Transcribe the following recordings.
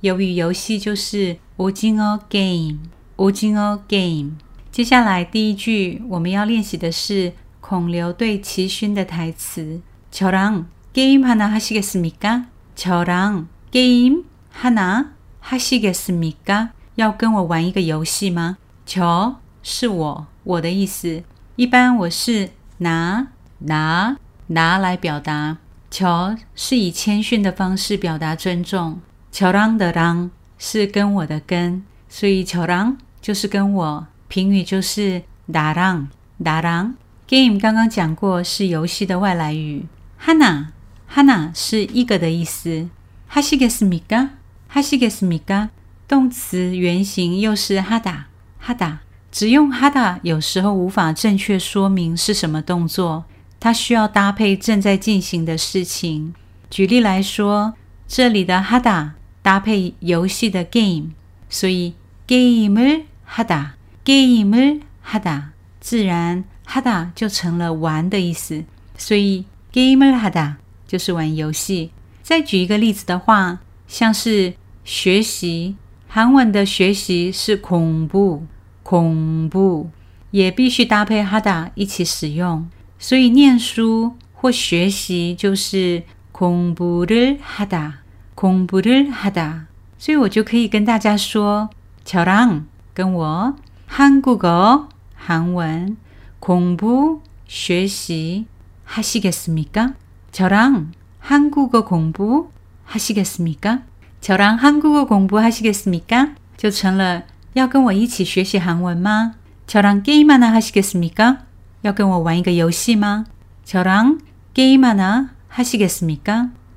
由于游戏就是오징어 game 오징어 game。接下来第一句我们要练习的是孔刘对齐勋的台词：저랑게임하나하시겠습니까저랑게임하나하시겠습니까要跟我玩一个游戏吗？저是我，我的意思。一般我是拿拿拿来表达，乔是以谦逊的方式表达尊重。 乔朗的朗是跟我的跟，所以乔朗就是跟我，平语就是达朗达朗。Game 刚刚讲过是游戏的外来语，Hana Hana 是一个的意思。哈西给斯米嘎，哈西给斯米嘎，动词原型又是哈达哈达，只用哈达有时候无法正确说明是什么动作，它需要搭配正在进行的事情。举例来说，这里的哈达搭配游戏的 game，所以 game 을哈达，game 을哈达，自然哈达就成了玩的意思。所以 game 을哈达就是玩游戏。再举一个例子的话，像是学习韩文的学习是恐怖。恐怖也必须搭配哈达一起使用，所以念书或学习就是恐怖的哈达， 恐怖的哈达。所以我就可以跟大家说：乔랑跟我韩国语韩文恐怖学习하시겠습니까저랑한국어공부하시겠습니까저랑한국어공부하시겠습니까就成了。要跟我一起学习韩文吗？저랑게임하나하시겠습니까要跟我玩一个游戏吗？저랑게임하나하시겠습니까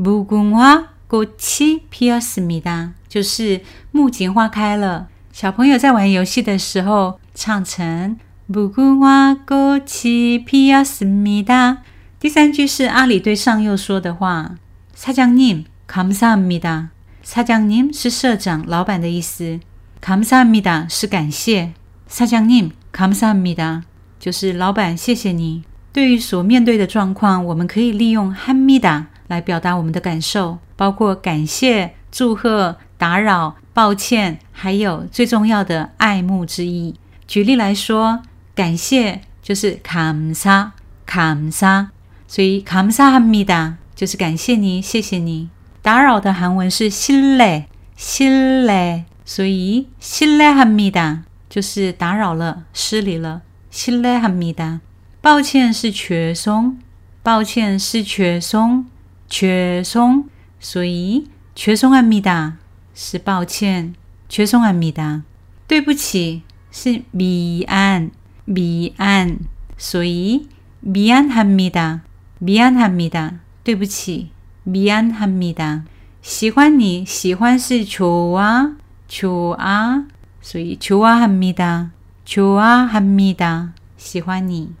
木槿花꽃이피었습니다就是木槿花开了。小朋友在玩游戏的时候，唱成木槿花꽃이피었습니다第三句是阿里对上佑说的话：사장님감사합니다 사장님是社长、老板的意思。감사합니다是感谢，사장님감사합니다就是老板谢谢你。 对于所面对的状况，我们可以利用 hamida 来表达我们的感受，包括感谢、祝贺、打扰、抱歉，还有最重要的爱慕之意。举例来说，感谢就是 kamsa kamsa，所以 kamsa hamida 就是感谢你，谢谢你。打扰的韩文是 sile sile，所以 sile hamida 就是打扰了，失礼了，sile hamida。抱歉是缺松，抱歉是缺松，缺松。所以缺松阿米达是抱歉，缺松阿米达，对不起是미 안， 미 안。 所以미안합니 다， 미안합니 다， 对不起，미안합니 다。 喜欢你，喜欢是좋 아， 좋 아。 所以좋아합니 다， 좋아합니 다， 喜欢你。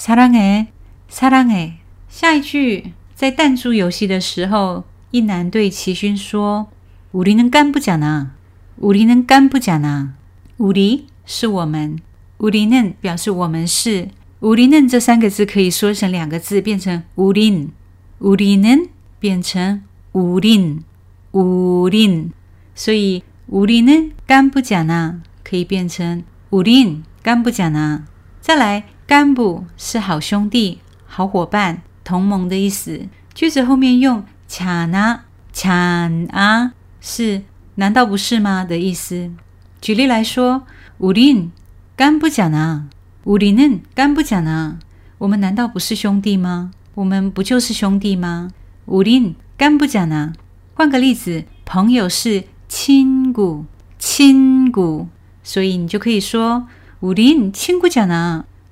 사랑해사랑 해。 下一句在弹珠游戏的时候，一男对齐勋说：“우리는깐부잖아， 우리는깐부잖 아。 우리是我们，우리는表示我们是。우리는这三个字可以说成两个字，变成우린우리는变成우린우 린。 所以우리는깐부잖 아， 可以变成우린깐부잖 아。 再来， 干部是好兄弟、好伙伴、同盟的意思。句子后面用잖 아， 잖 아， 是难道不是吗的意思。举例来说，우린깐부잖 아， 우리는깐부잖 아。 我们难道不是兄弟吗？我们不就是兄弟吗？우린깐부잖 아。 换个例子，朋友是친구친구所以你就可以说。우린친구잖 아，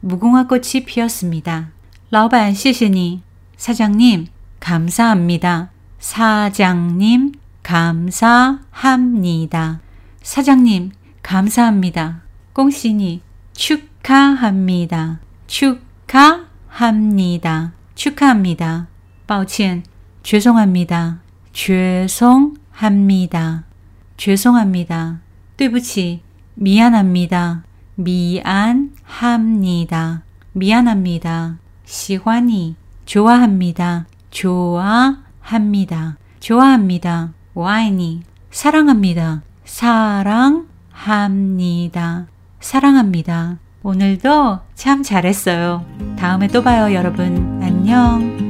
무궁화 꽃이 피었습니다. 老板,谢谢你. 사장님, 감사합니다. 사장님, 감사합니다. 사장님, 감사합니다. 恭喜你, 축하합니다. 축하합니다. 축하합니다. 抱歉, 죄송합니다. 죄송합니다. 죄송합니다. 对不起, 미안합니다. 미안 합니다. 미안합니다. 시환이 좋아합니다. 좋아합니다. 좋아합니다. 와인이 사랑합니다. 사랑합니다. 사랑합니다. 오늘도 참 잘했어요. 다음에 또 봐요, 여러분. 안녕.